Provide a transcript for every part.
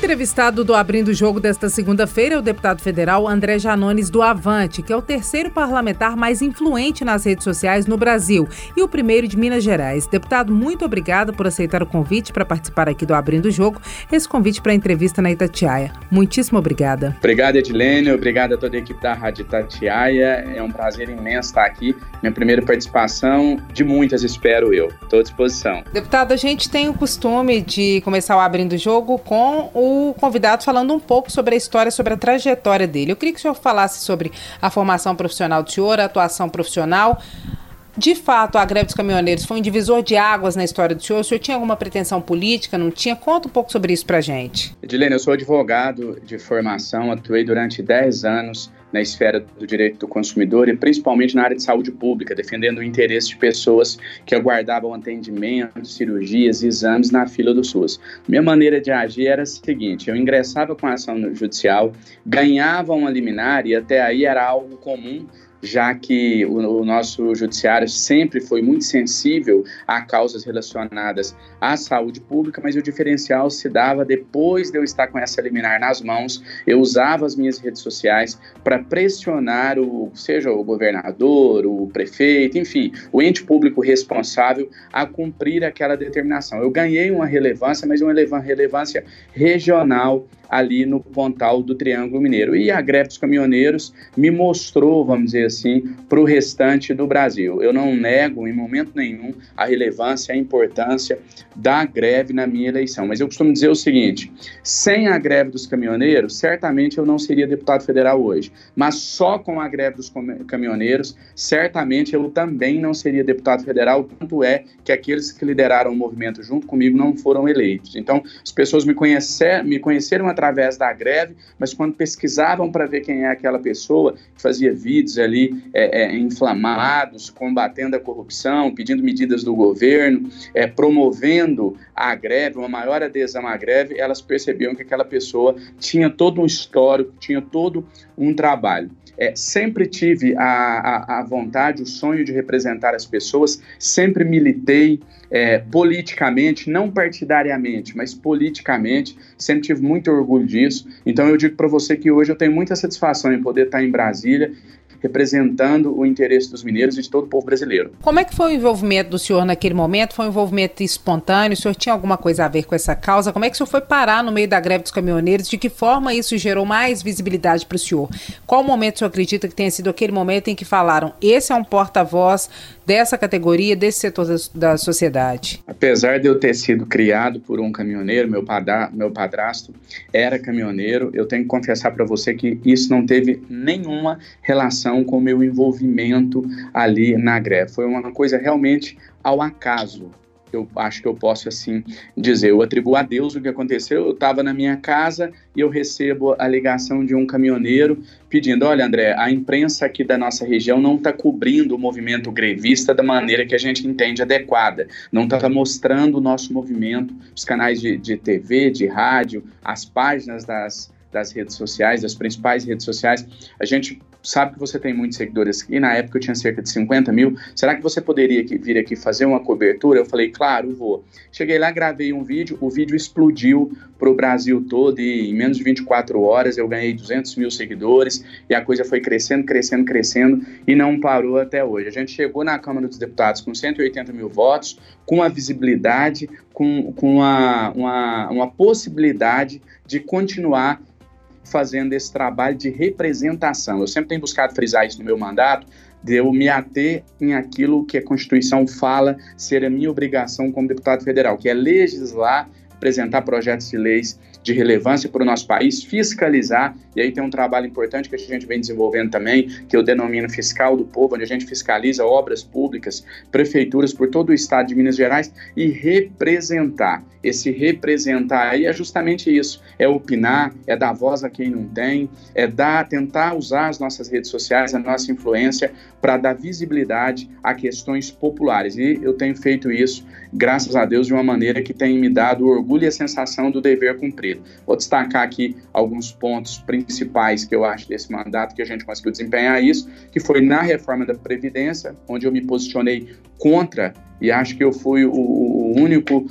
Entrevistado do Abrindo o Jogo desta segunda-feira é o deputado federal André Janones do Avante, que é o terceiro parlamentar mais influente nas redes sociais no Brasil e o primeiro de Minas Gerais. Deputado, muito obrigado por aceitar o convite para participar aqui do Abrindo o Jogo, esse convite para a entrevista na Itatiaia. Muitíssimo obrigada. Obrigado, Edilene. Obrigado a toda a equipe da Rádio Itatiaia. É um prazer imenso estar aqui. Minha primeira participação, de muitas, espero eu. Estou à disposição. Deputado, a gente tem o costume de começar o Abrindo o Jogo com o convidado falando um pouco sobre a história, sobre a trajetória dele. Eu queria que o senhor falasse sobre a formação profissional do senhor, a atuação profissional. De fato, a greve dos caminhoneiros foi um divisor de águas na história do senhor? O senhor tinha alguma pretensão política? Não tinha? Conta um pouco sobre isso pra gente. Edilene, eu sou advogado de formação, atuei durante 10 anos na esfera do direito do consumidor e principalmente na área de saúde pública, defendendo o interesse de pessoas que aguardavam atendimento, cirurgias, exames na fila do SUS. Minha maneira de agir era a seguinte: eu ingressava com a ação judicial, ganhava uma liminar e até aí era algo comum já que o, o, nosso judiciário sempre foi muito sensível a causas relacionadas à saúde pública, mas o diferencial se dava depois de eu estar com essa liminar nas mãos, eu usava as minhas redes sociais para pressionar o, seja o governador, o prefeito, enfim, o ente público responsável a cumprir aquela determinação. Eu ganhei uma relevância, mas uma relevância regional ali no pontal do Triângulo Mineiro. E a greve dos caminhoneiros me mostrou, vamos dizer assim, para o restante do Brasil. Eu não nego em momento nenhum a relevância, a importância da greve na minha eleição, mas eu costumo dizer o seguinte: sem a greve dos caminhoneiros, certamente eu não seria deputado federal hoje, mas só com a greve dos caminhoneiros, certamente eu também não seria deputado federal, tanto é que aqueles que lideraram o movimento junto comigo não foram eleitos. Então, as pessoas me, conhecer, me conheceram através da greve, mas quando pesquisavam para ver quem é aquela pessoa que fazia vídeos ali é, é, inflamados, combatendo a corrupção, pedindo medidas do governo, é, promovendo a greve, uma maior adesão à greve, elas percebiam que aquela pessoa tinha todo um histórico, tinha todo um trabalho. É, sempre tive a, a, a, vontade, o sonho de representar as pessoas, sempre militei é, politicamente, não partidariamente, mas politicamente, sempre tive muito orgulho disso. Então eu digo para você que hoje eu tenho muita satisfação em poder estar em Brasília representando o interesse dos mineiros e de todo o povo brasileiro. Como é que foi o envolvimento do senhor naquele momento? Foi um envolvimento espontâneo? O senhor tinha alguma coisa a ver com essa causa? Como é que o senhor foi parar no meio da greve dos caminhoneiros? De que forma isso gerou mais visibilidade para o senhor? Qual momento o senhor acredita que tenha sido aquele momento em que falaram esse é um porta-voz dessa categoria, desse setor da, da, sociedade? Apesar de eu ter sido criado por um caminhoneiro, meu, padra, meu padrasto era caminhoneiro, eu tenho que confessar para você que isso não teve nenhuma relação com o meu envolvimento ali na greve. Foi uma coisa realmente ao acaso. Eu acho que eu posso assim dizer. Eu atribuo a Deus o que aconteceu. Eu estava na minha casa e eu recebo a ligação de um caminhoneiro pedindo: Olha, André, a imprensa aqui da nossa região não está cobrindo o movimento grevista da maneira que a gente entende adequada. Não está mostrando o nosso movimento, os canais de, de TV, de rádio, as páginas das, das redes sociais, das principais redes sociais. A gente sabe que você tem muitos seguidores aqui, na época eu tinha cerca de 50 mil, será que você poderia vir aqui fazer uma cobertura? Eu falei, claro, vou. Cheguei lá, gravei um vídeo, o vídeo explodiu para o Brasil todo e em menos de 24 horas eu ganhei 200 mil seguidores e a coisa foi crescendo, crescendo, crescendo e não parou até hoje. A gente chegou na Câmara dos Deputados com 180 mil votos, com a visibilidade, com, com uma, uma, uma possibilidade de continuar fazendo esse trabalho de representação. Eu sempre tenho buscado frisar isso no meu mandato, de eu me ater em aquilo que a Constituição fala ser a minha obrigação como deputado federal, que é legislar, apresentar projetos de leis de relevância para o nosso país, fiscalizar, e aí tem um trabalho importante que a gente vem desenvolvendo também, que eu denomino fiscal do povo, onde a gente fiscaliza obras públicas, prefeituras por todo o estado de Minas Gerais e representar. Esse representar aí é justamente isso, é opinar, é dar voz a quem não tem, é dar, tentar usar as nossas redes sociais, a nossa influência para dar visibilidade a questões populares. E eu tenho feito isso, graças a Deus, de uma maneira que tem me dado orgulho e a sensação do dever cumprido. Vou destacar aqui alguns pontos principais que eu acho desse mandato que a gente conseguiu desempenhar isso, que foi na reforma da Previdência, onde eu me posicionei contra e acho que eu fui o, o único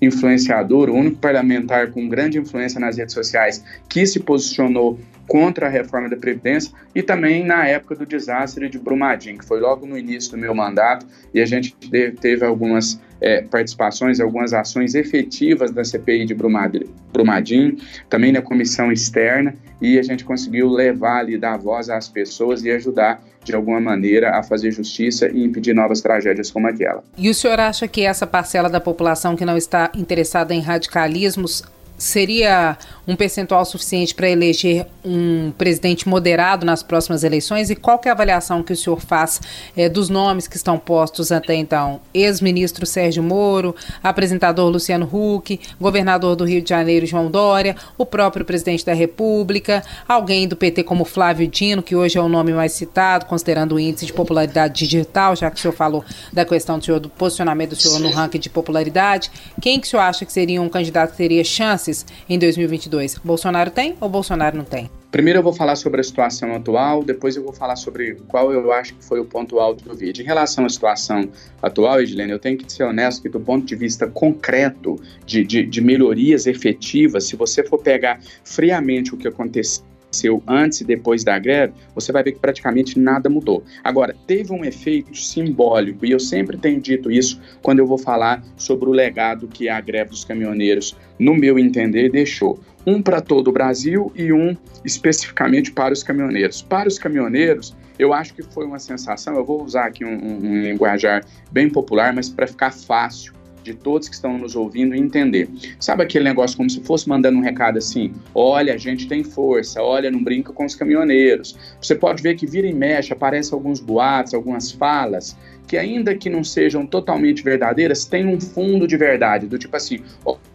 influenciador, o único parlamentar com grande influência nas redes sociais que se posicionou contra a reforma da Previdência e também na época do desastre de Brumadinho, que foi logo no início do meu mandato, e a gente teve algumas é, participações, algumas ações efetivas da CPI de Brumadinho, também na comissão externa, e a gente conseguiu levar ali, dar voz às pessoas e ajudar de alguma maneira a fazer justiça e impedir novas tragédias como aquela. E o senhor acha que essa parcela da população que não está interessada em radicalismos seria um percentual suficiente para eleger um presidente moderado nas próximas eleições? E qual é a avaliação que o senhor faz é, dos nomes que estão postos até então? Ex-ministro Sérgio Moro, apresentador Luciano Huck, governador do Rio de Janeiro João Dória, o próprio presidente da República, alguém do PT como Flávio Dino, que hoje é o nome mais citado, considerando o índice de popularidade digital, já que o senhor falou da questão do senhor, do posicionamento do senhor no ranking de popularidade. Quem que o senhor acha que seria um candidato que teria chances em 2022? 2022? Bolsonaro tem ou Bolsonaro não tem? Primeiro eu vou falar sobre a situação atual, depois eu vou falar sobre qual eu acho que foi o ponto alto do vídeo. Em relação à situação atual, Edilene, eu tenho que ser honesto que do ponto de vista concreto de, de, de melhorias efetivas, se você for pegar friamente o que aconteceu aconteceu antes e depois da greve, você vai ver que praticamente nada mudou. Agora, teve um efeito simbólico, e eu sempre tenho dito isso quando eu vou falar sobre o legado que a greve dos caminhoneiros, no meu entender, deixou. Um para todo o Brasil e um especificamente para os caminhoneiros. Para os caminhoneiros, eu acho que foi uma sensação, eu vou usar aqui um, um, um linguajar bem popular, mas para ficar fácil de todos que estão nos ouvindo entender. Sabe aquele negócio como se fosse mandando um recado assim: olha, a gente tem força, olha, não brinca com os caminhoneiros. Você pode ver que vira e mexe, aparecem alguns boatos, algumas falas que ainda que não sejam totalmente verdadeiras, tem um fundo de verdade, do tipo assim,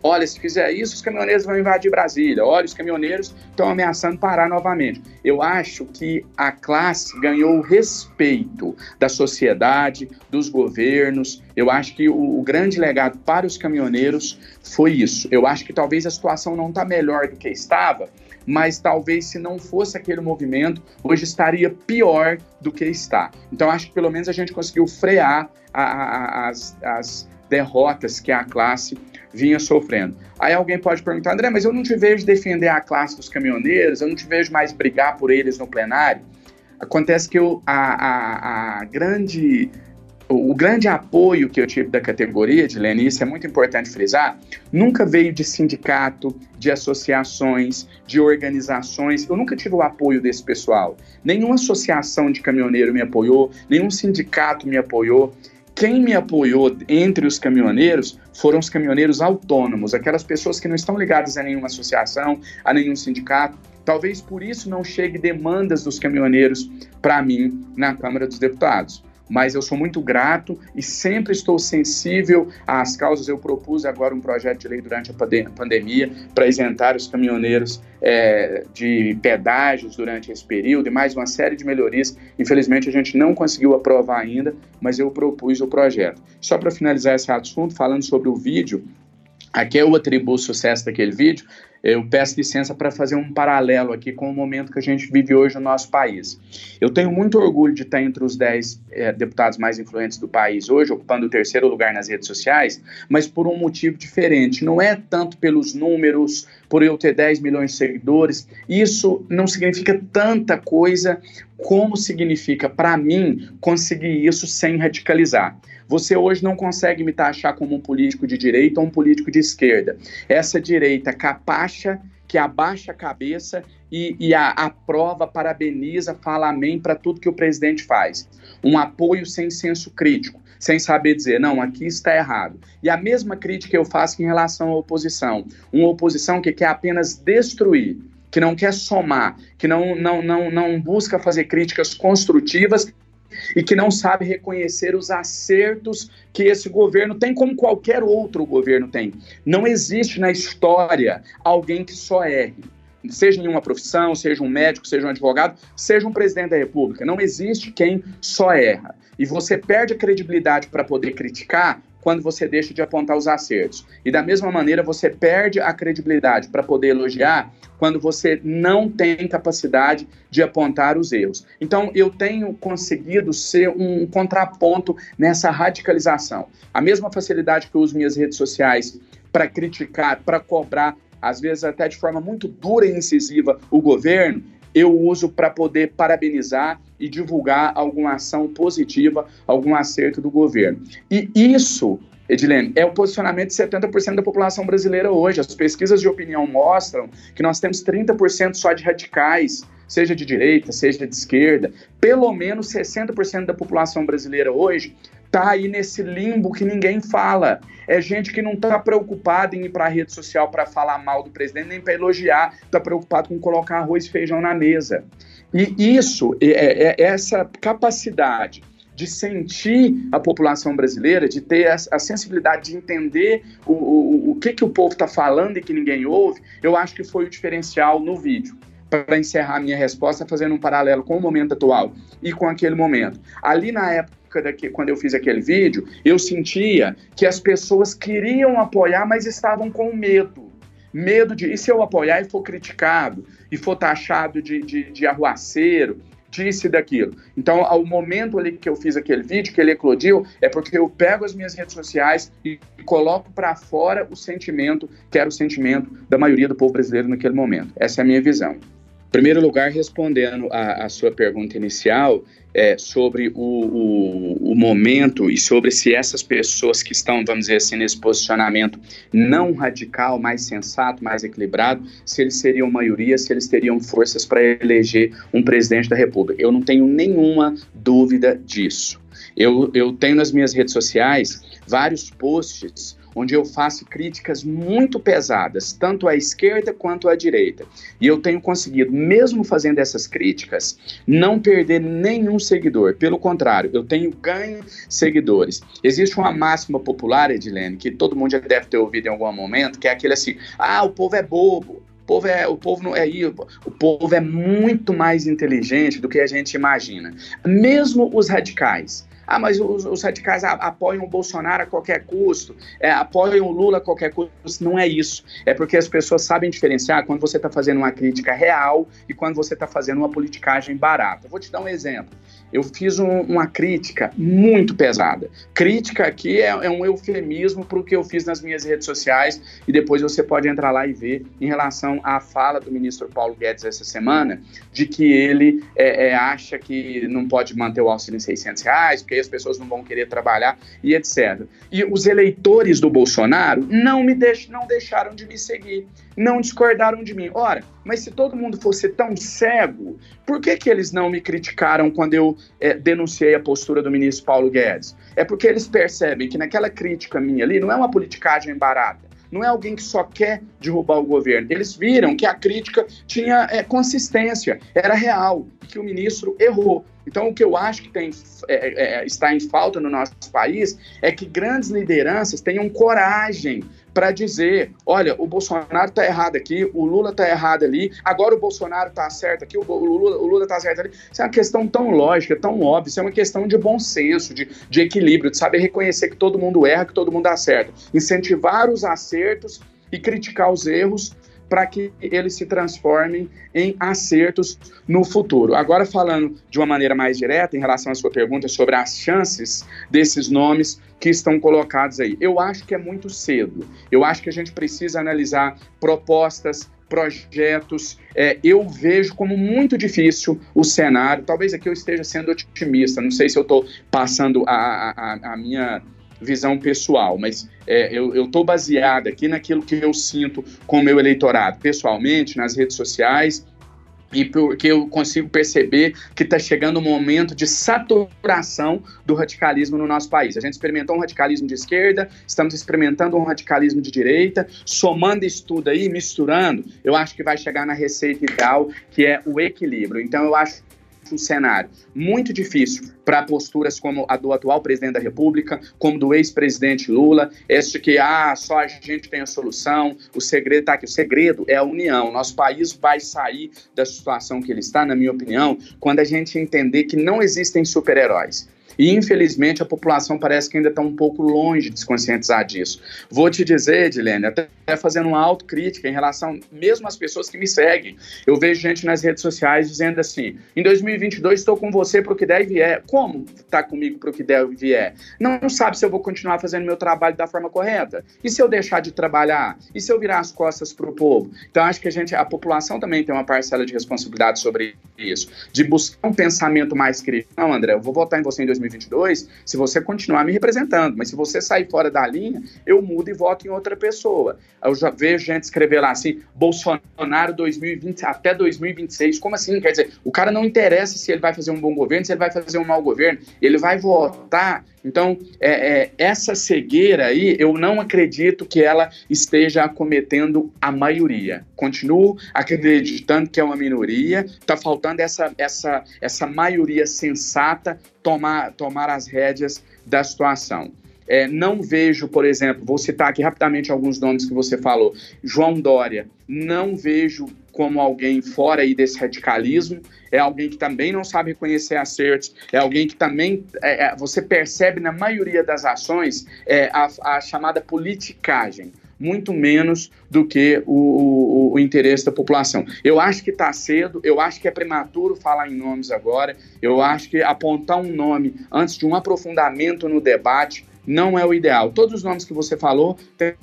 olha, se fizer isso, os caminhoneiros vão invadir Brasília, olha, os caminhoneiros estão ameaçando parar novamente. Eu acho que a classe ganhou o respeito da sociedade, dos governos, eu acho que o, o grande legado para os caminhoneiros foi isso. Eu acho que talvez a situação não está melhor do que estava, mas talvez se não fosse aquele movimento, hoje estaria pior do que está. Então acho que pelo menos a gente conseguiu frear a, a, as, as derrotas que a classe vinha sofrendo. Aí alguém pode perguntar, André, mas eu não te vejo defender a classe dos caminhoneiros, eu não te vejo mais brigar por eles no plenário. Acontece que eu, a, a, a grande o grande apoio que eu tive da categoria de Leni, isso é muito importante frisar, nunca veio de sindicato, de associações, de organizações. Eu nunca tive o apoio desse pessoal. Nenhuma associação de caminhoneiro me apoiou, nenhum sindicato me apoiou. Quem me apoiou entre os caminhoneiros foram os caminhoneiros autônomos, aquelas pessoas que não estão ligadas a nenhuma associação, a nenhum sindicato. Talvez por isso não chegue demandas dos caminhoneiros para mim na Câmara dos Deputados mas eu sou muito grato e sempre estou sensível às causas. Eu propus agora um projeto de lei durante a pandemia para isentar os caminhoneiros é, de pedágios durante esse período e mais uma série de melhorias. Infelizmente, a gente não conseguiu aprovar ainda, mas eu propus o projeto. Só para finalizar esse assunto, falando sobre o vídeo, aqui eu atribuo o sucesso daquele vídeo eu peço licença para fazer um paralelo aqui com o momento que a gente vive hoje no nosso país. Eu tenho muito orgulho de estar entre os 10 é, deputados mais influentes do país hoje, ocupando o terceiro lugar nas redes sociais, mas por um motivo diferente. Não é tanto pelos números, por eu ter 10 milhões de seguidores. Isso não significa tanta coisa como significa para mim conseguir isso sem radicalizar. Você hoje não consegue me taxar como um político de direita ou um político de esquerda. Essa direita capacha, que abaixa a cabeça e, e a, aprova, parabeniza, fala amém para tudo que o presidente faz. Um apoio sem senso crítico sem saber dizer, não, aqui está errado. E a mesma crítica eu faço em relação à oposição. Uma oposição que quer apenas destruir, que não quer somar, que não, não, não, não busca fazer críticas construtivas e que não sabe reconhecer os acertos que esse governo tem, como qualquer outro governo tem. Não existe na história alguém que só erre. Seja em uma profissão, seja um médico, seja um advogado, seja um presidente da República. Não existe quem só erra. E você perde a credibilidade para poder criticar quando você deixa de apontar os acertos. E da mesma maneira, você perde a credibilidade para poder elogiar quando você não tem capacidade de apontar os erros. Então, eu tenho conseguido ser um contraponto nessa radicalização. A mesma facilidade que eu uso minhas redes sociais para criticar, para cobrar, às vezes até de forma muito dura e incisiva, o governo, eu uso para poder parabenizar e divulgar alguma ação positiva, algum acerto do governo. E isso, Edilene, é o posicionamento de 70% da população brasileira hoje. As pesquisas de opinião mostram que nós temos 30% só de radicais, seja de direita, seja de esquerda. Pelo menos 60% da população brasileira hoje tá aí nesse limbo que ninguém fala. É gente que não está preocupada em ir para a rede social para falar mal do presidente, nem para elogiar, está preocupado com colocar arroz e feijão na mesa. E isso, é, é, essa capacidade de sentir a população brasileira, de ter a, a sensibilidade de entender o, o, o que, que o povo está falando e que ninguém ouve, eu acho que foi o diferencial no vídeo para encerrar minha resposta, fazendo um paralelo com o momento atual e com aquele momento. Ali na época daqui, quando eu fiz aquele vídeo, eu sentia que as pessoas queriam apoiar, mas estavam com medo. Medo de, e se eu apoiar e for criticado, e for taxado de, de, de arruaceiro, disse daquilo. Então, ao momento ali que eu fiz aquele vídeo, que ele eclodiu, é porque eu pego as minhas redes sociais e coloco para fora o sentimento, que era o sentimento da maioria do povo brasileiro naquele momento. Essa é a minha visão primeiro lugar, respondendo a, a sua pergunta inicial é, sobre o, o, o, momento e sobre se essas pessoas que estão, vamos dizer assim, nesse posicionamento não radical, mais sensato, mais equilibrado, se eles seriam maioria, se eles teriam forças para eleger um presidente da República. Eu não tenho nenhuma dúvida disso. Eu, eu tenho nas minhas redes sociais vários posts onde eu faço críticas muito pesadas, tanto à esquerda quanto à direita. E eu tenho conseguido, mesmo fazendo essas críticas, não perder nenhum seguidor. Pelo contrário, eu tenho ganho seguidores. Existe uma máxima popular, Edilene, que todo mundo já deve ter ouvido em algum momento, que é aquele assim: ah, o povo é bobo. O povo é, o povo não é o povo é muito mais inteligente do que a gente imagina. Mesmo os radicais, ah, mas os, os radicais apoiam o Bolsonaro a qualquer custo, é, apoiam o Lula a qualquer custo. Não é isso. É porque as pessoas sabem diferenciar quando você está fazendo uma crítica real e quando você está fazendo uma politicagem barata. Vou te dar um exemplo eu fiz um, uma crítica muito pesada. Crítica aqui é, é um eufemismo para o que eu fiz nas minhas redes sociais e depois você pode entrar lá e ver em relação à fala do ministro Paulo Guedes essa semana de que ele é, é, acha que não pode manter o auxílio em 600 reais porque aí as pessoas não vão querer trabalhar e etc. E os eleitores do Bolsonaro não me deix, não deixaram de me seguir, não discordaram de mim. Ora, mas se todo mundo fosse tão cego, por que, que eles não me criticaram quando eu é, denunciei a postura do ministro Paulo Guedes? É porque eles percebem que naquela crítica minha ali não é uma politicagem barata. Não é alguém que só quer derrubar o governo. Eles viram que a crítica tinha é, consistência, era real, que o ministro errou. Então, o que eu acho que tem, é, é, está em falta no nosso país é que grandes lideranças tenham coragem para dizer: olha, o Bolsonaro está errado aqui, o Lula está errado ali, agora o Bolsonaro está certo aqui, o Lula está certo ali. Isso é uma questão tão lógica, tão óbvia, isso é uma questão de bom senso, de, de equilíbrio, de saber reconhecer que todo mundo erra, que todo mundo acerta. Incentivar os acertos e criticar os erros para que eles se transformem em acertos no futuro. Agora, falando de uma maneira mais direta em relação à sua pergunta sobre as chances desses nomes que estão colocados aí, eu acho que é muito cedo. Eu acho que a gente precisa analisar propostas, projetos. É, eu vejo como muito difícil o cenário. Talvez aqui eu esteja sendo otimista, não sei se eu estou passando a, a, a minha visão pessoal, mas é, eu estou baseado aqui naquilo que eu sinto com o meu eleitorado, pessoalmente, nas redes sociais, e porque eu consigo perceber que está chegando um momento de saturação do radicalismo no nosso país. A gente experimentou um radicalismo de esquerda, estamos experimentando um radicalismo de direita, somando isso tudo aí, misturando, eu acho que vai chegar na receita ideal, que é o equilíbrio. Então, eu acho um cenário muito difícil para posturas como a do atual presidente da República, como do ex-presidente Lula, esse que ah, só a gente tem a solução, o segredo está aqui. O segredo é a união. Nosso país vai sair da situação que ele está, na minha opinião, quando a gente entender que não existem super-heróis E, infelizmente, a população parece que ainda está um pouco longe de se conscientizar disso. Vou te dizer, Edilene, até fazendo uma autocrítica em relação mesmo às pessoas que me seguem. Eu vejo gente nas redes sociais dizendo assim: em 2022 estou com você para o que der e vier. Como está comigo para o que der e vier? Não, sabe se eu vou continuar fazendo meu trabalho da forma correta? E se eu deixar de trabalhar? E se eu virar as costas para o povo? Então, acho que a gente, a população também tem uma parcela de responsabilidade sobre isso, de buscar um pensamento mais crítico. Não, André, eu vou votar em você em 2022 se você continuar me representando, mas se você sair fora da linha, eu mudo e voto em outra pessoa. Eu já vejo gente escrever lá assim, Bolsonaro 2020 até 2026. Como assim? Quer dizer, o cara não interessa se ele vai fazer um bom governo, se ele vai fazer um mau governo, ele vai votar. Então, é, é, essa cegueira aí, eu não acredito que ela esteja acometendo a maioria. Continuo acreditando que é uma minoria, está faltando essa, essa, essa maioria sensata tomar, tomar as rédeas da situação. É, não vejo, por exemplo, vou citar aqui rapidamente alguns nomes que você falou. João Dória, não vejo como alguém fora aí desse radicalismo, é alguém que também não sabe reconhecer acertos, é alguém que também, é, é, você percebe na maioria das ações, é, a, a chamada politicagem muito menos do que o, o, o, interesse da população. Eu acho que está cedo, eu acho que é prematuro falar em nomes agora, eu acho que apontar um nome antes de um aprofundamento no debate não é o ideal. Todos os nomes que você falou têm,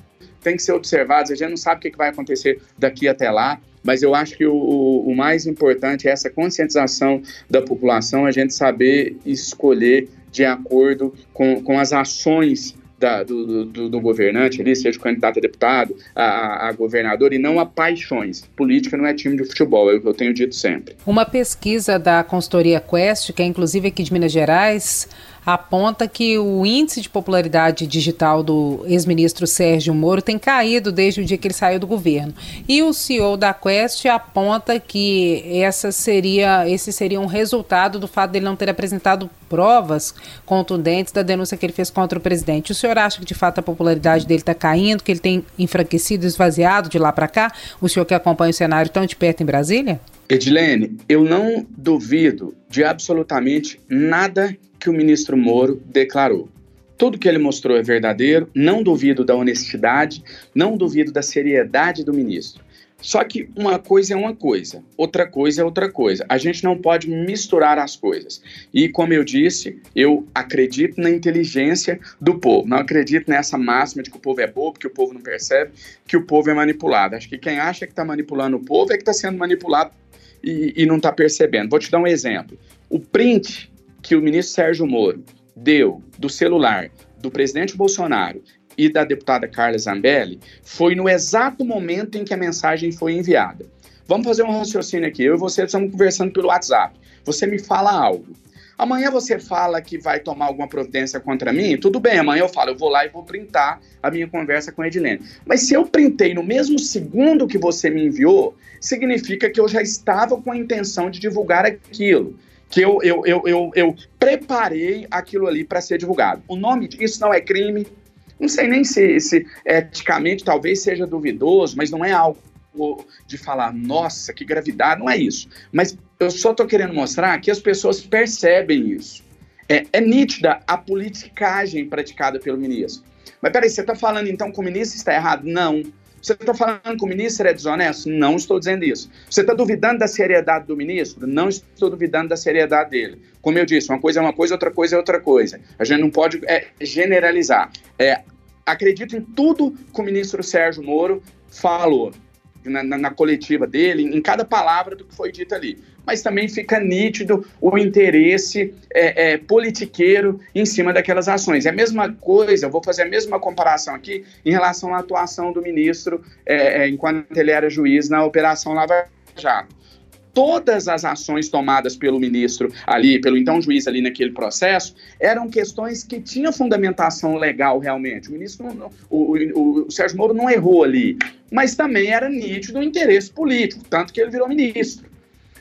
têm que ser observados, a gente não sabe o que vai acontecer daqui até lá, mas eu acho que o, o, mais importante é essa conscientização da população, a gente saber escolher de acordo com, com as ações da, do, do, do, governante ali, seja candidato a deputado, a, a, governador, e não a paixões. Política não é time de futebol, é o que eu tenho dito sempre. Uma pesquisa da consultoria Quest, que é inclusive aqui de Minas Gerais, aponta que o índice de popularidade digital do ex-ministro Sérgio Moro tem caído desde o dia que ele saiu do governo. E o CEO da Quest aponta que essa seria, esse seria um resultado do fato dele não ter apresentado provas contundentes da denúncia que ele fez contra o presidente. O senhor acha que de fato a popularidade dele está caindo, que ele tem enfraquecido, esvaziado de lá para cá? O senhor que acompanha o cenário tão de perto em Brasília? Edilene, eu não duvido de absolutamente nada que o ministro Moro declarou. Tudo que ele mostrou é verdadeiro, não duvido da honestidade, não duvido da seriedade do ministro. Só que uma coisa é uma coisa, outra coisa é outra coisa. A gente não pode misturar as coisas. E como eu disse, eu acredito na inteligência do povo. Não acredito nessa máxima de que o povo é bobo, que o povo não percebe, que o povo é manipulado. Acho que quem acha que está manipulando o povo é que está sendo manipulado e, e não está percebendo. Vou te dar um exemplo. O print que o ministro Sérgio Moro deu do celular do presidente Bolsonaro e da deputada Carla Zambelli foi no exato momento em que a mensagem foi enviada. Vamos fazer um raciocínio aqui. Eu e você estamos conversando pelo WhatsApp. Você me fala algo. Amanhã você fala que vai tomar alguma providência contra mim, tudo bem, amanhã eu falo, eu vou lá e vou printar a minha conversa com a Edilene. Mas se eu printei no mesmo segundo que você me enviou, significa que eu já estava com a intenção de divulgar aquilo. Que eu, eu, eu, eu, eu preparei aquilo ali para ser divulgado. O nome disso não é crime. Não sei nem se, se eticamente talvez seja duvidoso, mas não é algo de falar, nossa, que gravidade, não é isso. Mas eu só estou querendo mostrar que as pessoas percebem isso. É, é nítida a politicagem praticada pelo ministro. Mas peraí, você está falando então que o ministro está errado? Não. Você está falando que o ministro é desonesto? Não estou dizendo isso. Você está duvidando da seriedade do ministro? Não estou duvidando da seriedade dele. Como eu disse, uma coisa é uma coisa, outra coisa é outra coisa. A gente não pode é, generalizar. É, acredito em tudo que o ministro Sérgio Moro falou na, na, na, coletiva dele, em cada palavra do que foi dito ali. Mas também fica nítido o interesse é, é, politiqueiro em cima daquelas ações. É a mesma coisa, eu vou fazer a mesma comparação aqui em relação à atuação do ministro é, é enquanto ele era juiz na Operação Lava Jato todas as ações tomadas pelo ministro ali, pelo então juiz ali naquele processo, eram questões que tinham fundamentação legal realmente. O ministro, o, o, o, Sérgio Moro não errou ali, mas também era nítido o interesse político, tanto que ele virou ministro.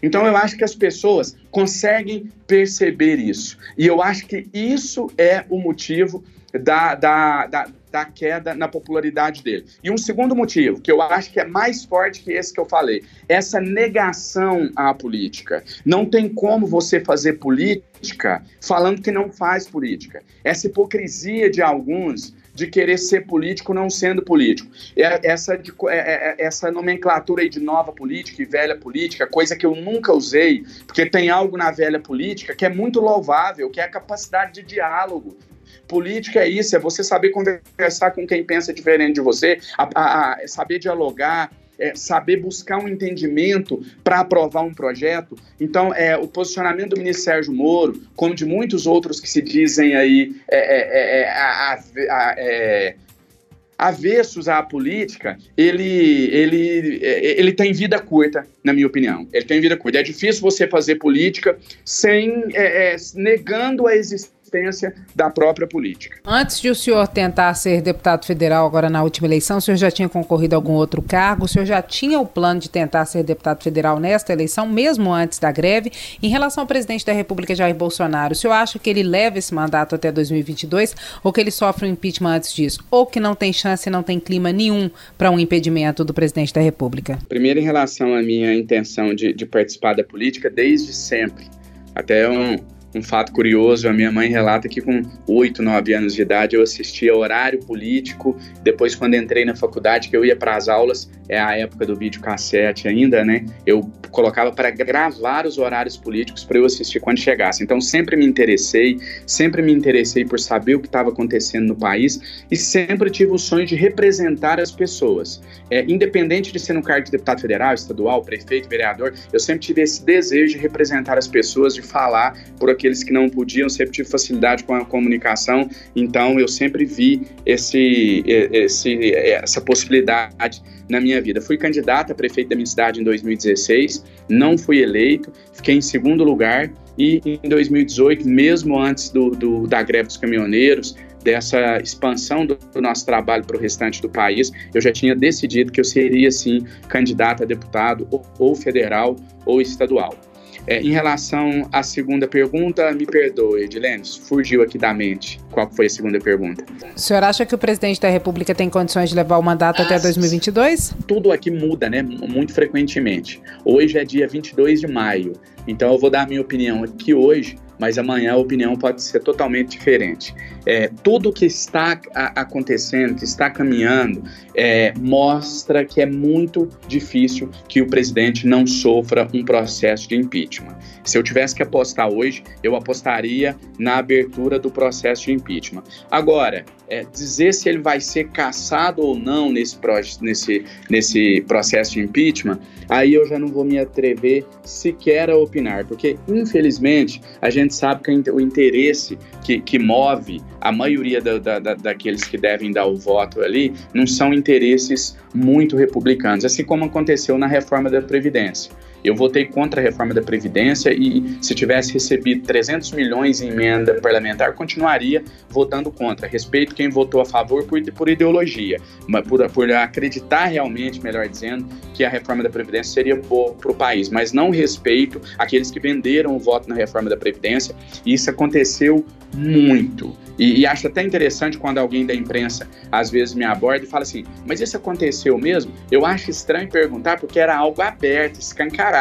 Então eu acho que as pessoas conseguem perceber isso. E eu acho que isso é o motivo da, da, da da queda na popularidade dele. E um segundo motivo, que eu acho que é mais forte que esse que eu falei, essa negação à política. Não tem como você fazer política falando que não faz política. Essa hipocrisia de alguns de querer ser político não sendo político. É, essa, é, é, essa nomenclatura aí de nova política e velha política, coisa que eu nunca usei, porque tem algo na velha política que é muito louvável, que é a capacidade de diálogo. Política é isso, é você saber conversar com quem pensa diferente de você, a, a, a saber dialogar, é, saber buscar um entendimento para aprovar um projeto. Então, é, o posicionamento do ministro Sérgio Moro, como de muitos outros que se dizem aí é, é, é a, a, é, avessos à política, ele, ele, ele tem vida curta, na minha opinião. Ele tem vida curta. É difícil você fazer política sem negando a existência da própria política. Antes de o senhor tentar ser deputado federal agora na última eleição, o senhor já tinha concorrido a algum outro cargo? O senhor já tinha o plano de tentar ser deputado federal nesta eleição, mesmo antes da greve? Em relação ao presidente da República, Jair Bolsonaro, o senhor acha que ele leva esse mandato até 2022 ou que ele sofre um impeachment antes disso? Ou que não tem chance e não tem clima nenhum para um impedimento do presidente da República? Primeiro, em relação à minha intenção de, de participar da política, desde sempre. Até um, um fato curioso, a minha mãe relata que com 8, 9 anos de idade eu assistia horário político, depois quando entrei na faculdade que eu ia para as aulas, é a época do videocassete ainda, né? Eu colocava para gravar os horários políticos para eu assistir quando chegasse. Então sempre me interessei, sempre me interessei por saber o que estava acontecendo no país e sempre tive o sonho de representar as pessoas. É, independente de ser no cargo de deputado federal, estadual, prefeito, vereador, eu sempre tive esse desejo de representar as pessoas, de falar por aqui aqueles que não podiam, sempre tive facilidade com a comunicação, então eu sempre vi esse, esse, essa possibilidade na minha vida. Fui candidato a prefeito da minha cidade em 2016, não fui eleito, fiquei em segundo lugar e em 2018, mesmo antes do, do da greve dos caminhoneiros, dessa expansão do, do nosso trabalho para o restante do país, eu já tinha decidido que eu seria, sim, candidato a deputado ou, ou federal ou estadual. É, em relação à segunda pergunta, me perdoe, Edilene, fugiu aqui da mente. Qual foi a segunda pergunta? O senhor acha que o presidente da República tem condições de levar o mandato ah, até 2022? Tudo aqui muda, né? Muito frequentemente. Hoje é dia 22 de maio, então eu vou dar a minha opinião aqui hoje mas amanhã a opinião pode ser totalmente diferente. É, tudo que está acontecendo, que está caminhando, é, mostra que é muito difícil que o presidente não sofra um processo de impeachment. Se eu tivesse que apostar hoje, eu apostaria na abertura do processo de impeachment. Agora, é, dizer se ele vai ser caçado ou não nesse, nesse, nesse processo de impeachment, aí eu já não vou me atrever sequer a opinar, porque infelizmente a gente sabe que o interesse que, que move a maioria da, da, daqueles que devem dar o voto ali não são interesses muito republicanos, assim como aconteceu na reforma da Previdência. Eu votei contra a reforma da Previdência e, se tivesse recebido 300 milhões em emenda parlamentar, continuaria votando contra. Respeito quem votou a favor por, por ideologia, mas por, por acreditar realmente, melhor dizendo, que a reforma da Previdência seria boa para o país, mas não respeito aqueles que venderam o voto na reforma da Previdência. E isso aconteceu muito. E, e, acho até interessante quando alguém da imprensa às vezes me aborda e fala assim: mas isso aconteceu mesmo? Eu acho estranho perguntar porque era algo aberto, escancarado.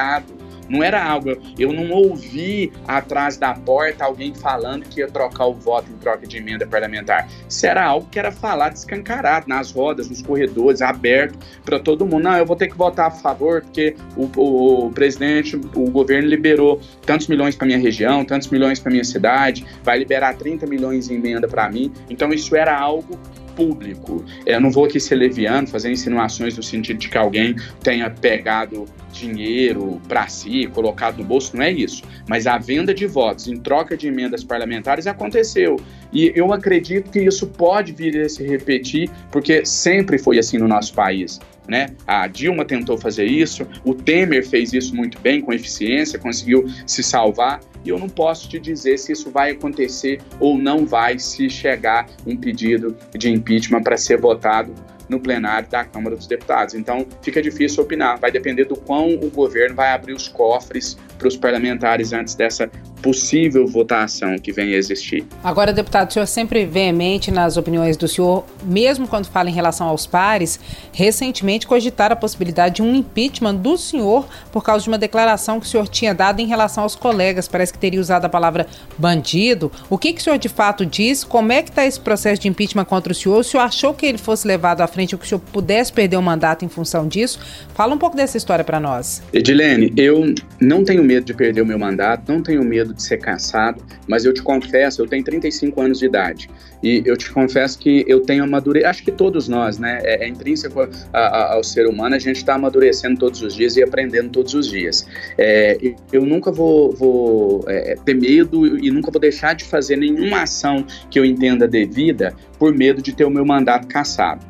Não era algo, eu não ouvi atrás da porta alguém falando que ia trocar o voto em troca de emenda parlamentar. Isso era algo que era falado escancarado, nas rodas, nos corredores, aberto para todo mundo. Não, eu vou ter que votar a favor porque o, o, o presidente, o governo liberou tantos milhões para minha região, tantos milhões para minha cidade, vai liberar 30 milhões em emenda para mim. Então isso era algo público. Eu não vou aqui ser leviano, fazer insinuações no sentido de que alguém tenha pegado dinheiro para si, colocado no bolso, não é isso. Mas a venda de votos em troca de emendas parlamentares aconteceu. E eu acredito que isso pode vir a se repetir, porque sempre foi assim no nosso país. Né? A Dilma tentou fazer isso, o Temer fez isso muito bem, com eficiência, conseguiu se salvar e eu não posso te dizer se isso vai acontecer ou não vai se chegar um pedido de impeachment para ser votado no plenário da Câmara dos Deputados. Então, fica difícil opinar. Vai depender do quão o governo vai abrir os cofres para os parlamentares antes dessa possível votação que venha a existir. Agora, deputado, o senhor sempre veemente nas opiniões do senhor, mesmo quando fala em relação aos pares, recentemente cogitaram a possibilidade de um impeachment do senhor por causa de uma declaração que o senhor tinha dado em relação aos colegas. Parece que teria usado a palavra bandido. O que, que o senhor de fato diz? Como é que está esse processo de impeachment contra o senhor? O senhor achou que ele fosse levado à frente ou que o senhor pudesse perder o mandato em função disso? Fala um pouco dessa história para nós. Edilene, eu não tenho medo de perder o meu mandato, não tenho medo de ser cansado, mas eu te confesso, eu tenho 35 anos de idade e eu te confesso que eu tenho amadurecimento, acho que todos nós, né, é, é intrínseco a, a, ao ser humano, a gente está amadurecendo todos os dias e aprendendo todos os dias. É, eu nunca vou, vou é, ter medo e nunca vou deixar de fazer nenhuma ação que eu entenda devida por medo de ter o meu mandato cassado.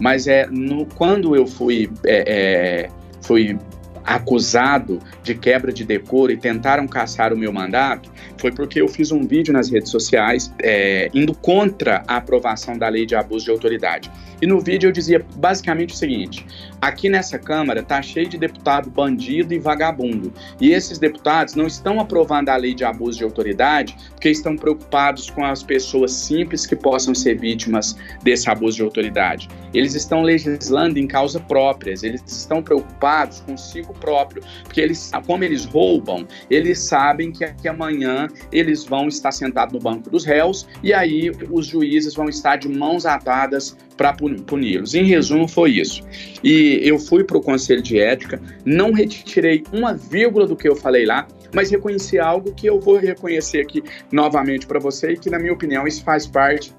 Mas é no, quando eu fui, é, é fui acusado de quebra de decoro e tentaram caçar o meu mandato foi porque eu fiz um vídeo nas redes sociais é, indo contra a aprovação da lei de abuso de autoridade. E no vídeo eu dizia basicamente o seguinte: aqui nessa Câmara tá cheio de deputado bandido e vagabundo. E esses deputados não estão aprovando a lei de abuso de autoridade porque estão preocupados com as pessoas simples que possam ser vítimas desse abuso de autoridade. Eles estão legislando em causa próprias, eles estão preocupados consigo próprio, porque eles, como eles roubam, eles sabem que, que amanhã eles vão estar sentados no banco dos réus e aí os juízes vão estar de mãos atadas para puni-los. Em resumo, foi isso. E eu fui para o Conselho de Ética, não retirei uma vírgula do que eu falei lá, mas reconheci algo que eu vou reconhecer aqui novamente para você e que, na minha opinião, isso faz parte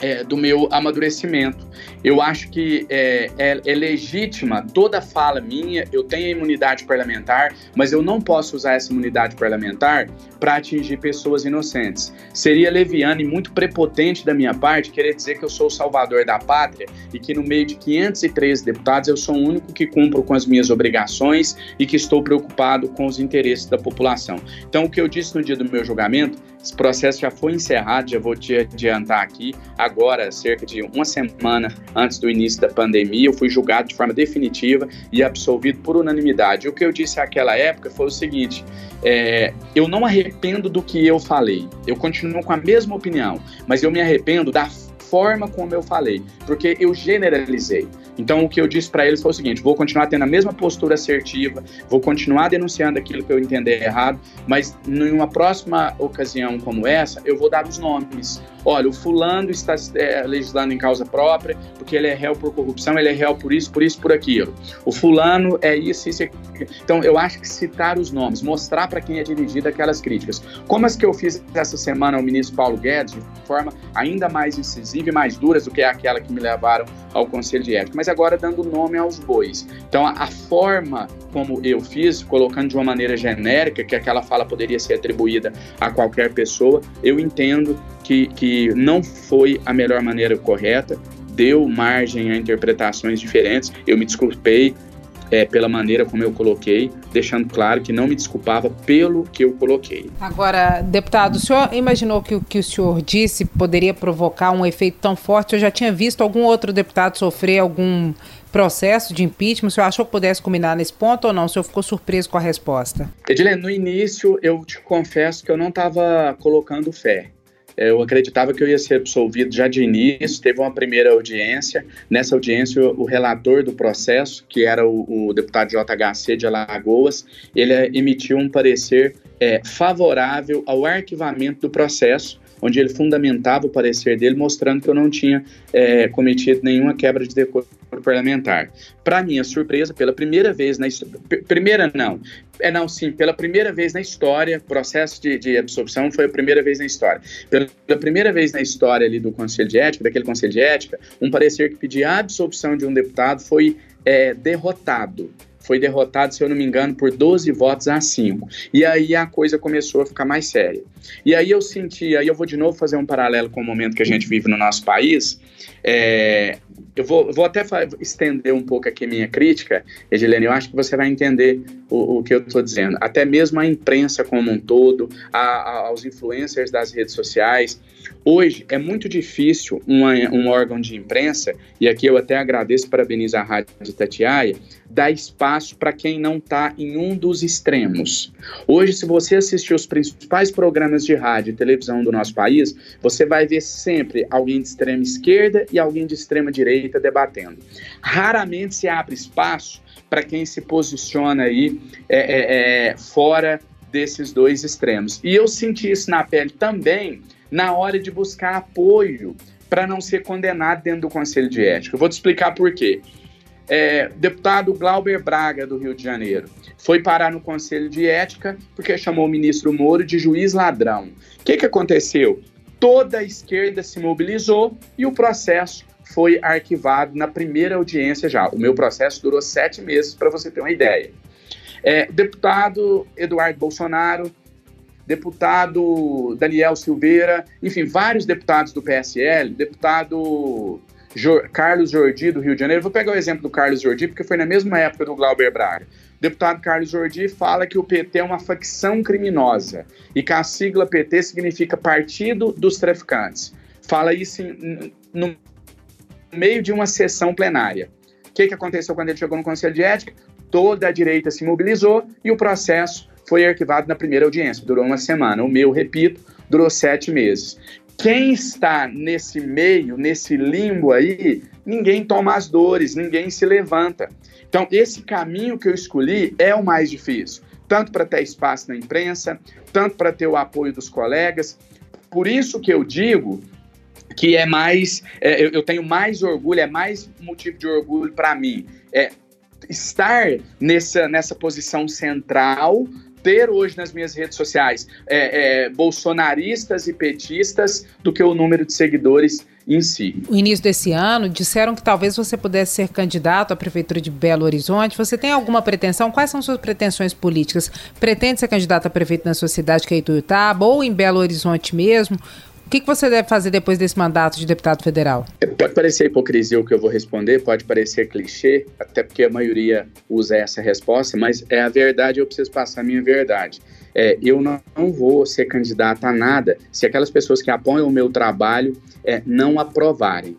é, do meu amadurecimento. Eu acho que é, é, é, legítima toda fala minha, eu tenho imunidade parlamentar, mas eu não posso usar essa imunidade parlamentar para atingir pessoas inocentes. Seria leviano e muito prepotente da minha parte querer dizer que eu sou o salvador da pátria e que no meio de 503 deputados eu sou o único que cumpro com as minhas obrigações e que estou preocupado com os interesses da população. Então, o que eu disse no dia do meu julgamento, esse processo já foi encerrado, já vou te adiantar aqui. Cerca de uma semana antes do início da pandemia, eu fui julgado de forma definitiva e absolvido por unanimidade. O que eu disse naquela época foi o seguinte: é, eu não arrependo do que eu falei, eu continuo com a mesma opinião, mas eu me arrependo da forma como eu falei, porque eu generalizei. Então, o que eu disse para eles foi o seguinte: vou continuar tendo a mesma postura assertiva, vou continuar denunciando aquilo que eu entender errado, mas em uma próxima ocasião como essa, eu vou dar os nomes. Olha, o fulano está é, legislando em causa própria, porque ele é réu por corrupção, ele é réu por isso, por isso, por aquilo. O fulano é isso, isso. Então, eu acho que citar os nomes, mostrar para quem é dirigido aquelas críticas. Como as que eu fiz essa semana ao ministro Paulo Guedes, de forma ainda mais incisiva e mais dura do que aquela que me levaram ao Conselho de Ética. Mas agora dando nome aos bois. Então, a, a, forma como eu fiz, colocando de uma maneira genérica, que aquela fala poderia ser atribuída a qualquer pessoa, eu entendo que, que não foi a melhor maneira correta, deu margem a interpretações diferentes. Eu me desculpei, é, pela maneira como eu coloquei, deixando claro que não me desculpava pelo que eu coloquei. Agora, deputado, o senhor imaginou que o que o senhor disse poderia provocar um efeito tão forte? Eu já tinha visto algum outro deputado sofrer algum processo de impeachment? O senhor achou que pudesse combinar nesse ponto ou não? O senhor ficou surpreso com a resposta? Edilene, no início eu te confesso que eu não estava colocando fé eu acreditava que eu ia ser absolvido já de início. Teve uma primeira audiência. Nessa audiência, o relator do processo, que era o, o deputado JHC de Alagoas, ele emitiu um parecer é, favorável ao arquivamento do processo, onde ele fundamentava o parecer dele, mostrando que eu não tinha é, cometido nenhuma quebra de decoro parlamentar. Para minha surpresa, pela primeira vez na primeira não, é não sim, pela primeira vez na história, processo de, de absorção foi a primeira vez na história. Pela, primeira vez na história ali do Conselho de Ética, daquele Conselho de Ética, um parecer que pedia a absolvição de um deputado foi é, derrotado foi derrotado, se eu não me engano, por 12 votos a 5. E aí a coisa começou a ficar mais séria. E aí eu senti, aí eu vou de novo fazer um paralelo com o momento que a gente vive no nosso país. É, eu vou, vou até estender um pouco aqui minha crítica, Edilene, eu acho que você vai entender o, o que eu estou dizendo. Até mesmo a imprensa como um todo, a, a, aos influencers das redes sociais. Hoje é muito difícil uma, um órgão de imprensa, e aqui eu até agradeço e parabenizo a Rádio de Tatiaia, dar espaço para quem não está em um dos extremos. Hoje, se você assistir os principais programas de rádio e televisão do nosso país, você vai ver sempre alguém de extrema esquerda e alguém de extrema direita debatendo. Raramente se abre espaço para quem se posiciona aí é, é, é, fora desses dois extremos. E eu senti isso na pele também na hora de buscar apoio para não ser condenado dentro do Conselho de Ética. Eu vou te explicar por quê. É, deputado Glauber Braga, do Rio de Janeiro, foi parar no Conselho de Ética porque chamou o ministro Moro de juiz ladrão. O que, que aconteceu? Toda a esquerda se mobilizou e o processo foi arquivado na primeira audiência já. O meu processo durou sete meses, para você ter uma ideia. É, deputado Eduardo Bolsonaro, deputado Daniel Silveira, enfim, vários deputados do PSL, deputado Carlos Jordi, do Rio de Janeiro. Vou pegar o exemplo do Carlos Jordi, porque foi na mesma época do Glauber Braga. O deputado Carlos Jordi fala que o PT é uma facção criminosa e que a sigla PT significa Partido dos Traficantes. Fala isso em, no meio de uma sessão plenária. O que, que aconteceu quando ele chegou no Conselho de Ética? Toda a direita se mobilizou e o processo foi arquivado na primeira audiência. Durou uma semana. O meu, repito, durou sete meses. Quem está nesse meio, nesse limbo aí, ninguém toma as dores, ninguém se levanta. Então, esse caminho que eu escolhi é o mais difícil, tanto para ter espaço na imprensa, tanto para ter o apoio dos colegas. Por isso que eu digo que é mais, é, eu, eu, tenho mais orgulho, é mais motivo de orgulho para mim, é estar nessa, nessa posição central, ter hoje nas minhas redes sociais é, é, bolsonaristas e petistas do que o número de seguidores em si. No início desse ano, disseram que talvez você pudesse ser candidato à Prefeitura de Belo Horizonte. Você tem alguma pretensão? Quais são suas pretensões políticas? Pretende ser candidato a prefeito na sua cidade, que é Ituiutaba, ou em Belo Horizonte mesmo? O que, que você deve fazer depois desse mandato de deputado federal? Pode parecer hipocrisia o que eu vou responder, pode parecer clichê, até porque a maioria usa essa resposta, mas é a verdade, eu preciso passar a minha verdade. É, eu não, não, vou ser candidato a nada se aquelas pessoas que apoiam o meu trabalho é, não aprovarem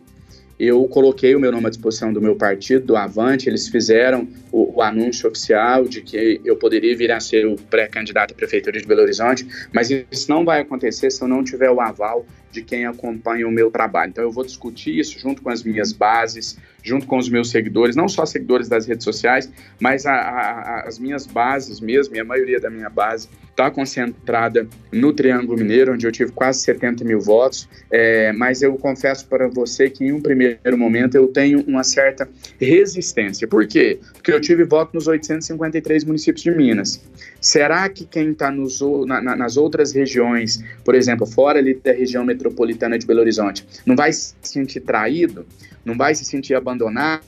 eu coloquei o meu nome à disposição do meu partido, do Avante, eles fizeram o, o anúncio oficial de que eu poderia vir a ser o pré-candidato à Prefeitura de Belo Horizonte, mas isso não vai acontecer se eu não tiver o aval de quem acompanha o meu trabalho. Então eu vou discutir isso junto com as minhas bases, junto com os meus seguidores, não só seguidores das redes sociais, mas a, a, as minhas bases mesmo, e a maioria da minha base está concentrada no Triângulo Mineiro, onde eu tive quase 70 mil votos, é, mas eu confesso para você que em um primeiro momento eu tenho uma certa resistência. Por quê? Porque eu tive voto nos 853 municípios de Minas. Será que quem está na, nas outras regiões, por exemplo, fora ali da região metropolitana de Belo Horizonte, não vai se sentir traído? Não vai se sentir abandonado?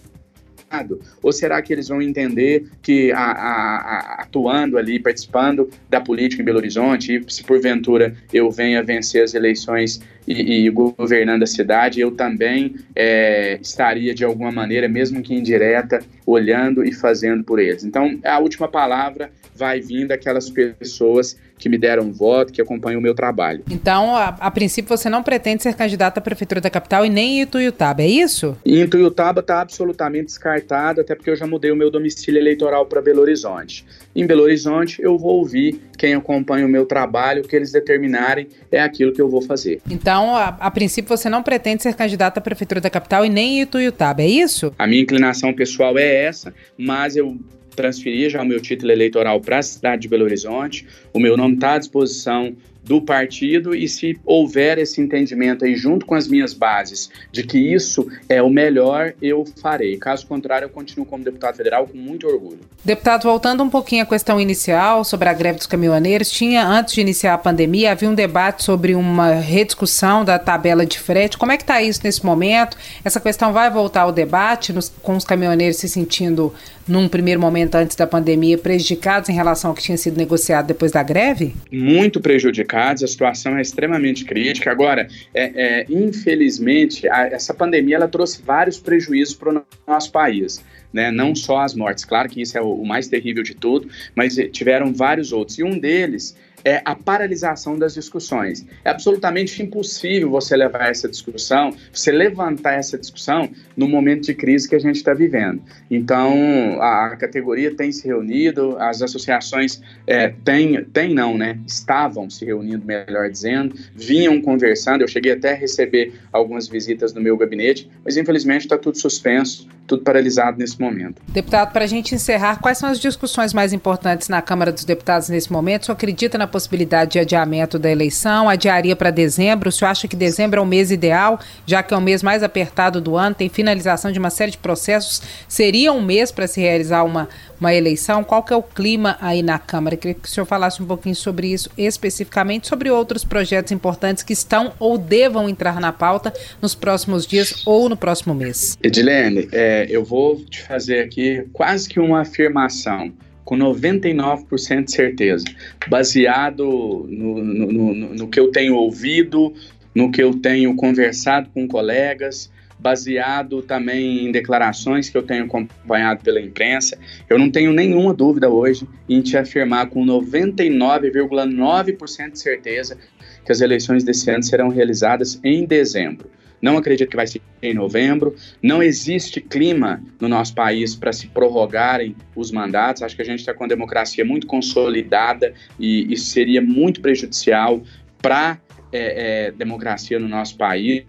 Ou será que eles vão entender que a, a, a, atuando ali, participando da política em Belo Horizonte, se porventura eu venha vencer as eleições e, e governando a cidade, eu também é, estaria de alguma maneira, mesmo que indireta, olhando e fazendo por eles. Então, a última palavra vai vir daquelas pessoas que me deram voto, que acompanham o meu trabalho. Então, a, a princípio, você não pretende ser candidato à prefeitura da capital e nem em Ituiutaba, é isso? Em Ituiutaba está absolutamente descartado, até porque eu já mudei o meu domicílio eleitoral para Belo Horizonte. Em Belo Horizonte, eu vou ouvir quem acompanha o meu trabalho, o que eles determinarem é aquilo que eu vou fazer. Então, a, a princípio, você não pretende ser candidato à prefeitura da capital e nem em Ituiutaba, é isso? A minha inclinação pessoal é essa, mas eu transferi já o meu título eleitoral para a cidade de Belo Horizonte. O meu nome está à disposição do partido e se houver esse entendimento aí junto com as minhas bases de que isso é o melhor, eu farei. Caso contrário, eu continuo como deputado federal com muito orgulho. Deputado, voltando um pouquinho à questão inicial sobre a greve dos caminhoneiros, tinha antes de iniciar a pandemia, havia um debate sobre uma rediscussão da tabela de frete. Como é que está isso nesse momento? Essa questão vai voltar ao debate nos, com os caminhoneiros se sentindo num primeiro momento antes da pandemia prejudicados em relação ao que tinha sido negociado depois da greve? Muito prejudicados a situação é extremamente crítica. Agora, é, é, infelizmente, a, essa pandemia ela trouxe vários prejuízos para o nosso país. Né? Não só as mortes, claro que isso é o, o mais terrível de tudo, mas tiveram vários outros. E um deles é a paralisação das discussões. É absolutamente impossível você levar essa discussão, você levantar essa discussão no momento de crise que a gente está vivendo. Então, a categoria tem se reunido, as associações é, têm, não, né? Estavam se reunindo, melhor dizendo, vinham conversando. Eu cheguei até a receber algumas visitas no meu gabinete, mas infelizmente está tudo suspenso, tudo paralisado nesse momento. Deputado, para a gente encerrar, quais são as discussões mais importantes na Câmara dos Deputados nesse momento? Senhor acredita na possibilidade de adiamento da eleição? Adiaria para dezembro? O senhor acha que dezembro é o mês ideal, já que é o mês mais apertado do ano, tem finalização de uma série de processos? Seria um mês para se realizar uma, uma eleição? Qual que é o clima aí na Câmara? Eu queria que o senhor falasse um pouquinho sobre isso, especificamente sobre outros projetos importantes que estão ou devam entrar na pauta nos próximos dias ou no próximo mês. Edilene, é, eu vou te fazer aqui quase que uma afirmação com 99% de certeza, baseado no, no, no, no, que eu tenho ouvido, no que eu tenho conversado com colegas, baseado também em declarações que eu tenho acompanhado pela imprensa. Eu não tenho nenhuma dúvida hoje em te afirmar com 99,9% de certeza que as eleições desse ano serão realizadas em dezembro. Não acredito que vai ser em novembro. Não existe clima no nosso país para se prorrogarem os mandatos. Acho que a gente está com a democracia muito consolidada e isso seria muito prejudicial para é, é, democracia no nosso país.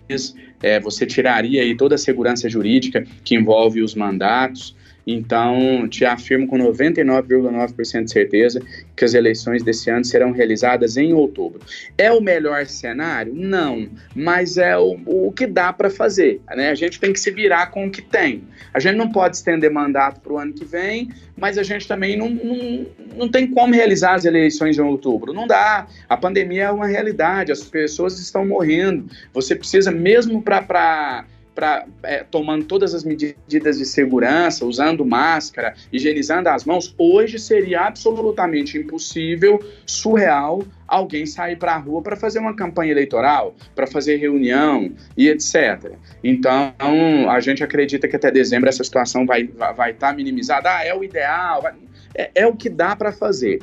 É, você tiraria aí toda a segurança jurídica que envolve os mandatos. Então, te afirmo com 99,9% de certeza que as eleições desse ano serão realizadas em outubro. É o melhor cenário? Não, mas é o, o que dá para fazer. Né? A gente tem que se virar com o que tem. A gente não pode estender mandato para o ano que vem, mas a gente também não, não, não tem como realizar as eleições em outubro. Não dá. A pandemia é uma realidade, as pessoas estão morrendo. Você precisa, mesmo para pra, é, tomando todas as medidas de segurança, usando máscara, higienizando as mãos, hoje seria absolutamente impossível, surreal, alguém sair para a rua para fazer uma campanha eleitoral, para fazer reunião e etc. Então, a gente acredita que até dezembro essa situação vai estar vai, tá minimizada. Ah, é o ideal, vai, é, é o que dá para fazer.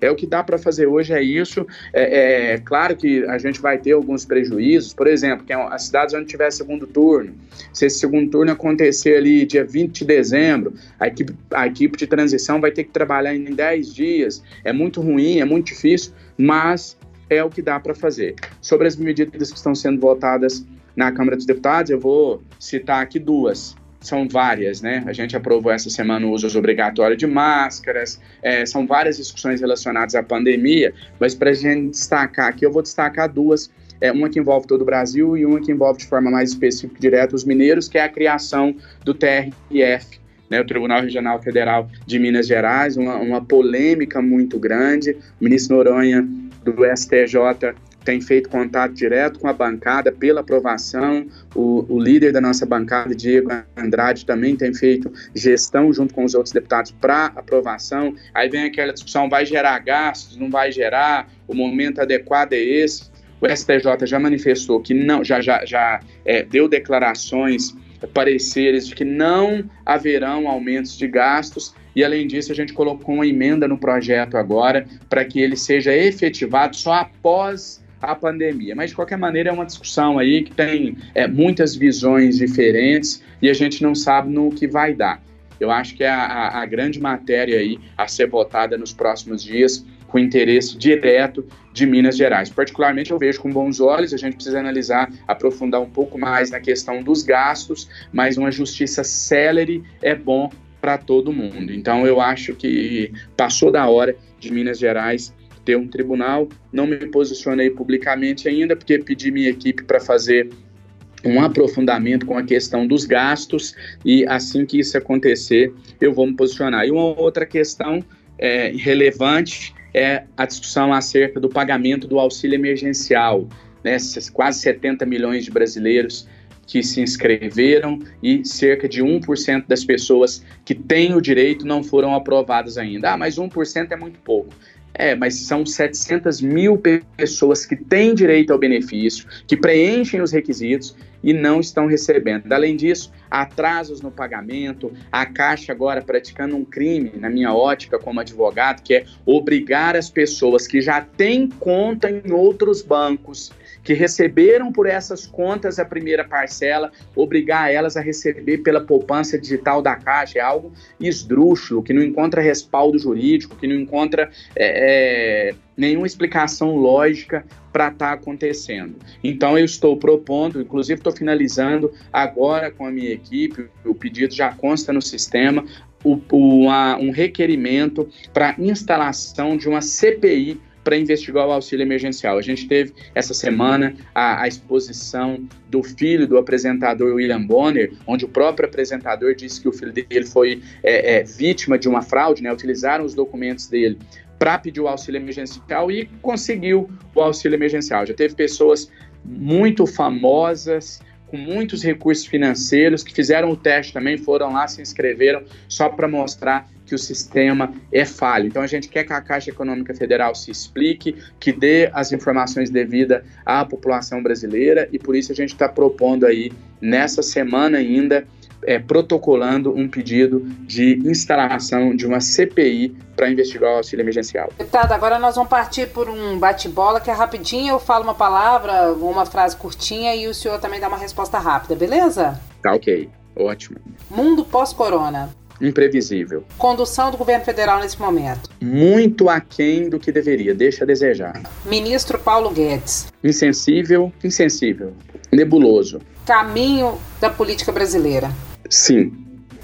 É o que dá para fazer hoje, é isso. É, é, claro que a gente vai ter alguns prejuízos, por exemplo, que é as cidades onde tiver segundo turno, se esse segundo turno acontecer ali dia 20 de dezembro, a equipe, a equipe de transição vai ter que trabalhar em 10 dias. É muito ruim, é muito difícil, mas é o que dá para fazer. Sobre as medidas que estão sendo votadas na Câmara dos Deputados, eu vou citar aqui duas são várias, né? A gente aprovou essa semana o uso obrigatório de máscaras, é, são várias discussões relacionadas à pandemia, mas para a gente destacar aqui, eu vou destacar duas. É, uma que envolve todo o Brasil e uma que envolve de forma mais específica direta os mineiros, que é a criação do TRF, né, o Tribunal Regional Federal de Minas Gerais, uma, uma polêmica muito grande. O ministro Noronha, do STJ, tem feito contato direto com a bancada pela aprovação. O, o, líder da nossa bancada, Diego Andrade, também tem feito gestão junto com os outros deputados para aprovação. Aí vem aquela discussão: vai gerar gastos, não vai gerar? O momento adequado é esse. O STJ já manifestou que não, já, já, já é, deu declarações, pareceres de que não haverão aumentos de gastos. E além disso, a gente colocou uma emenda no projeto agora para que ele seja efetivado só após a pandemia. Mas, de qualquer maneira, é uma discussão aí que tem é, muitas visões diferentes e a gente não sabe no que vai dar. Eu acho que é a, a grande matéria aí a ser votada nos próximos dias com interesse direto de Minas Gerais. Particularmente, eu vejo com bons olhos, a gente precisa analisar, aprofundar um pouco mais na questão dos gastos, mas uma justiça célere é bom para todo mundo. Então, eu acho que passou da hora de Minas Gerais ter um tribunal. Não me posicionei publicamente ainda, porque pedi minha equipe para fazer um aprofundamento com a questão dos gastos e assim que isso acontecer, eu vou me posicionar. E uma outra questão é, relevante é a discussão acerca do pagamento do auxílio emergencial. Né? Quase 70 milhões de brasileiros que se inscreveram e cerca de 1% das pessoas que têm o direito não foram aprovadas ainda. Ah, mas 1% é muito pouco É, mas são 700 mil pessoas que têm direito ao benefício, que preenchem os requisitos e não estão recebendo. Além disso, atrasos no pagamento, a Caixa agora praticando um crime, na minha ótica como advogado, que é obrigar as pessoas que já têm conta em outros bancos que receberam por essas contas a primeira parcela, obrigar elas a receber pela poupança digital da Caixa. É algo esdrúxulo, que não encontra respaldo jurídico, que não encontra é, é, nenhuma explicação lógica para estar tá acontecendo. Então eu estou propondo, inclusive estou finalizando agora com a minha equipe, o pedido já consta no sistema, o, o, a, um requerimento para instalação de uma CPI para investigar o auxílio emergencial. A gente teve essa semana a, a, exposição do filho do apresentador William Bonner, onde o próprio apresentador disse que o filho dele foi é, é, vítima de uma fraude, né? utilizaram os documentos dele para pedir o auxílio emergencial e conseguiu o auxílio emergencial. Já teve pessoas muito famosas, com muitos recursos financeiros, que fizeram o teste também, foram lá, se inscreveram, só para mostrar que o sistema é falho. Então a gente quer que a Caixa Econômica Federal se explique, que dê as informações devidas à população brasileira e por isso a gente está propondo aí nessa semana ainda é, protocolando um pedido de instalação de uma CPI para investigar o auxílio emergencial. Deputado, agora nós vamos partir por um bate-bola que é rapidinho, eu falo uma palavra, uma frase curtinha e o senhor também dá uma resposta rápida, beleza? Tá ok, ótimo. Mundo pós-corona imprevisível. Condução do governo federal nesse momento. Muito aquém do que deveria, deixa a desejar. Ministro Paulo Guedes. Insensível, insensível. Nebuloso. Caminho da política brasileira. Sim.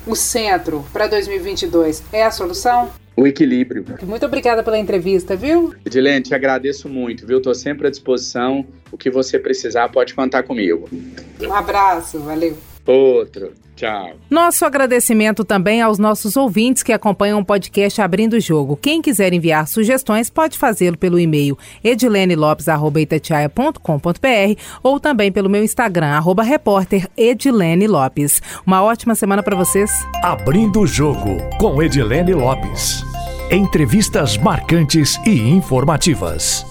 O centro para 2022 é a solução? O equilíbrio. Muito obrigada pela entrevista, viu? Edilene, te agradeço muito, viu? Estou sempre à disposição. O que você precisar, pode contar comigo. Um abraço, valeu. Outro. Tchau. Nosso agradecimento também aos nossos ouvintes que acompanham o podcast Abrindo o Jogo. Quem quiser enviar sugestões pode fazê-lo pelo e-mail edilenelopes.com.br ou também pelo meu Instagram, arroba repórter Edilene Lopes. Uma ótima semana para vocês. Abrindo o Jogo com Edilene Lopes. Entrevistas marcantes e informativas.